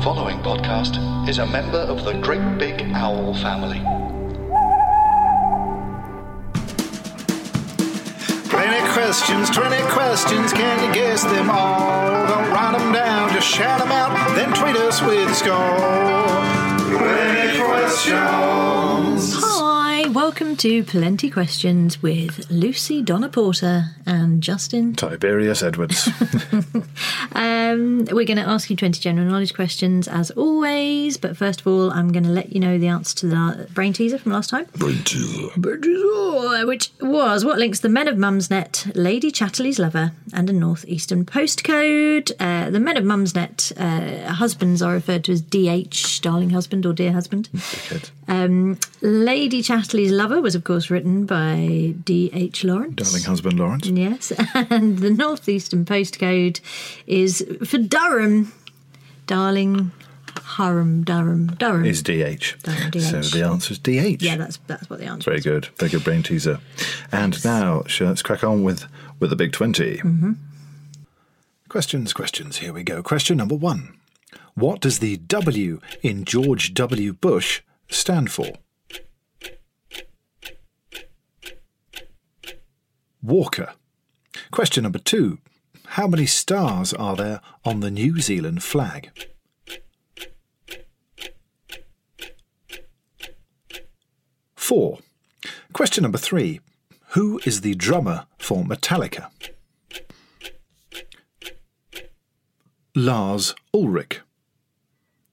The following podcast is a member of the Great Big Owl family. 20 questions, 20 questions, can you guess them all? Don't write them down, just shout them out, then tweet us with a score. 20 questions. Hi, welcome to Plenty Questions with Lucy Donna Porter and Justin. Tiberius Edwards. Um, we're going to ask you 20 general knowledge questions as always, but first of all, I'm going to let you know the answer to the brain teaser from last time. Brain teaser. Brain teaser. Which was what links the Men of Mumsnet, Lady Chatterley's lover, and a northeastern postcode. Uh, the Men of Mumsnet uh, husbands are referred to as DH, darling husband or dear husband. Um, Lady Chatterley's lover was, of course, written by D.H. Lawrence. Darling husband Lawrence. Yes, and the northeastern postcode is for Durham, darling Durham, Durham, Durham. Is DH. Durham, DH. So the answer is DH. yeah, that's that's what the answer. Is. Very is. good. Very good brain teaser. And now, sh- let's crack on with, with the big 20. Mm-hmm. Questions, questions. Here we go. Question number one. What does the W in George W. Bush stand for? Walker. Question number two. How many stars are there on the New Zealand flag? Four. Question number three. Who is the drummer for Metallica? Lars Ulrich.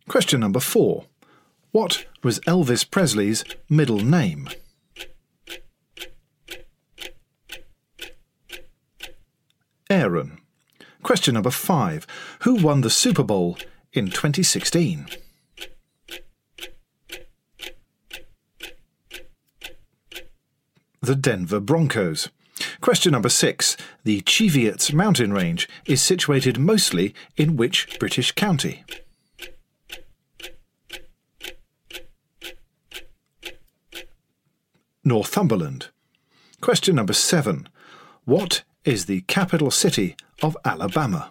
Question number four. What was Elvis Presley's middle name? Question number five. Who won the Super Bowl in 2016? The Denver Broncos. Question number six. The Cheviot mountain range is situated mostly in which British county? Northumberland. Question number seven. What is the capital city of Alabama?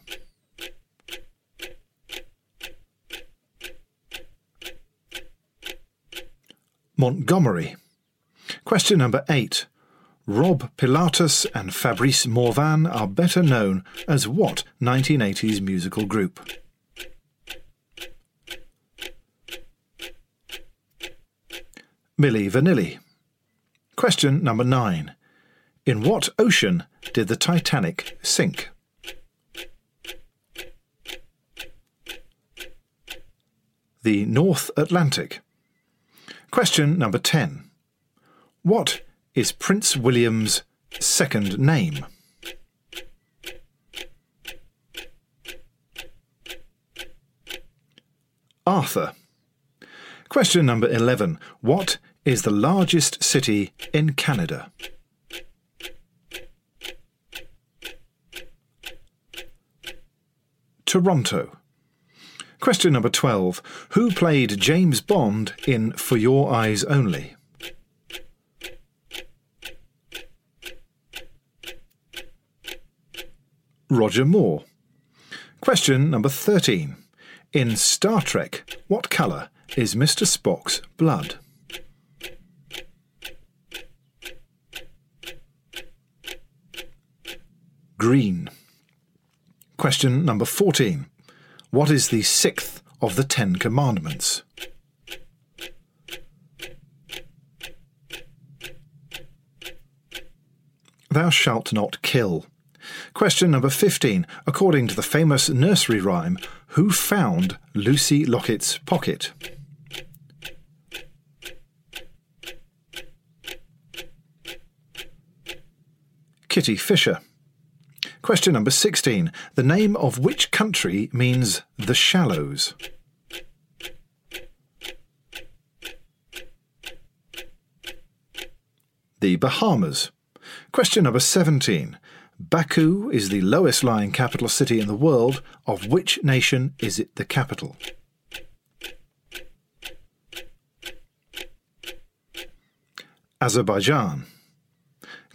Montgomery. Question number eight. Rob Pilatus and Fabrice Morvan are better known as what 1980s musical group? Milli Vanilli. Question number nine. In what ocean did the Titanic sink? The North Atlantic. Question number 10. What is Prince William's second name? Arthur. Question number 11. What is the largest city in Canada? Toronto. Question number 12. Who played James Bond in For Your Eyes Only? Roger Moore. Question number 13. In Star Trek, what colour is Mr. Spock's blood? Green. Question number 14. What is the sixth of the Ten Commandments? Thou shalt not kill. Question number 15. According to the famous nursery rhyme, who found Lucy Locket's pocket? Kitty Fisher. Question number 16. The name of which country means the shallows? The Bahamas. Question number 17. Baku is the lowest lying capital city in the world. Of which nation is it the capital? Azerbaijan.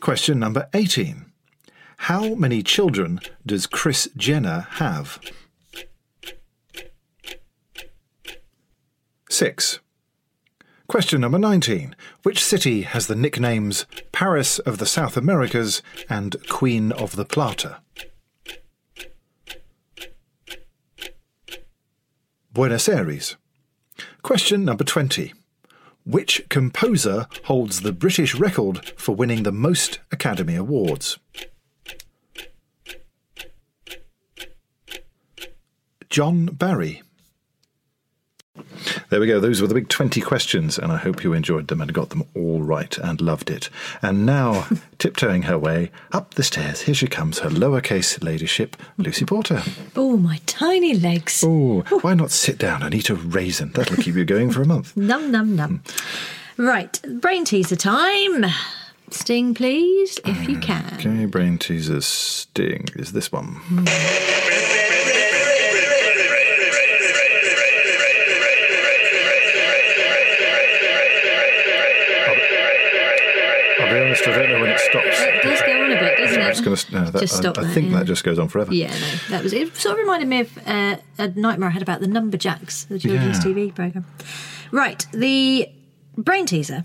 Question number 18. How many children does Kris Jenner have? Six. Question number 19. Which city has the nicknames Paris of the South Americas and Queen of the Plata? Buenos Aires. Question number 20. Which composer holds the British record for winning the most Academy Awards? John Barry. There we go. Those were the big 20 questions, and I hope you enjoyed them and got them all right and loved it. And now, tiptoeing her way up the stairs, here she comes, her lowercase ladyship, Lucy Porter. Oh, my tiny legs. Oh, why not sit down and eat a raisin? That'll keep you going for a month. Num, num, num. Right, brain teaser time. Sting, please, if you mm, can. Okay, brain teaser sting is this one. Hmm. I'll be honest, I don't know when it stops. It does go on a bit, doesn't it? It's going to. No, that, Just I, stop I there, think yeah. that just goes on forever. Yeah, no, that was it. Sort of reminded me of uh, a nightmare I had about the Numberjacks, the children's Yeah. TV program. Right, the brain teaser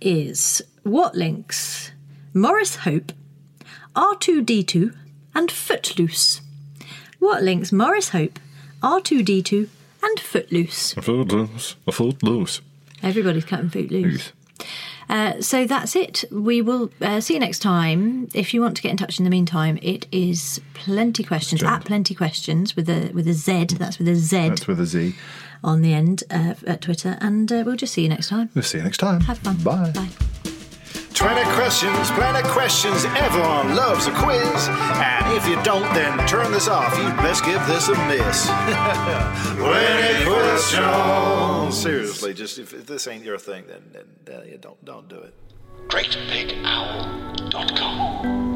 is what links Morris Hope, R2D2, and Footloose. What links Morris Hope, R2D2, and Footloose? A foot loose. A foot. Everybody's cutting Footloose. Uh, so that's it. We will uh, see you next time. If you want to get in touch in the meantime, it is plenty questions at plenty questions with a with a Z. That's with a Z That's with a Z. on the end uh, at Twitter, and uh, we'll just see you next time. We'll see you next time. Have fun. Bye. Bye. 20 questions, plenty questions. Everyone loves a quiz. And if you don't, then turn this off. You'd best give this a miss. 20 questions. Seriously, just if, if this ain't your thing, then, then, then you don't, don't do it. GreatBigOwl.com.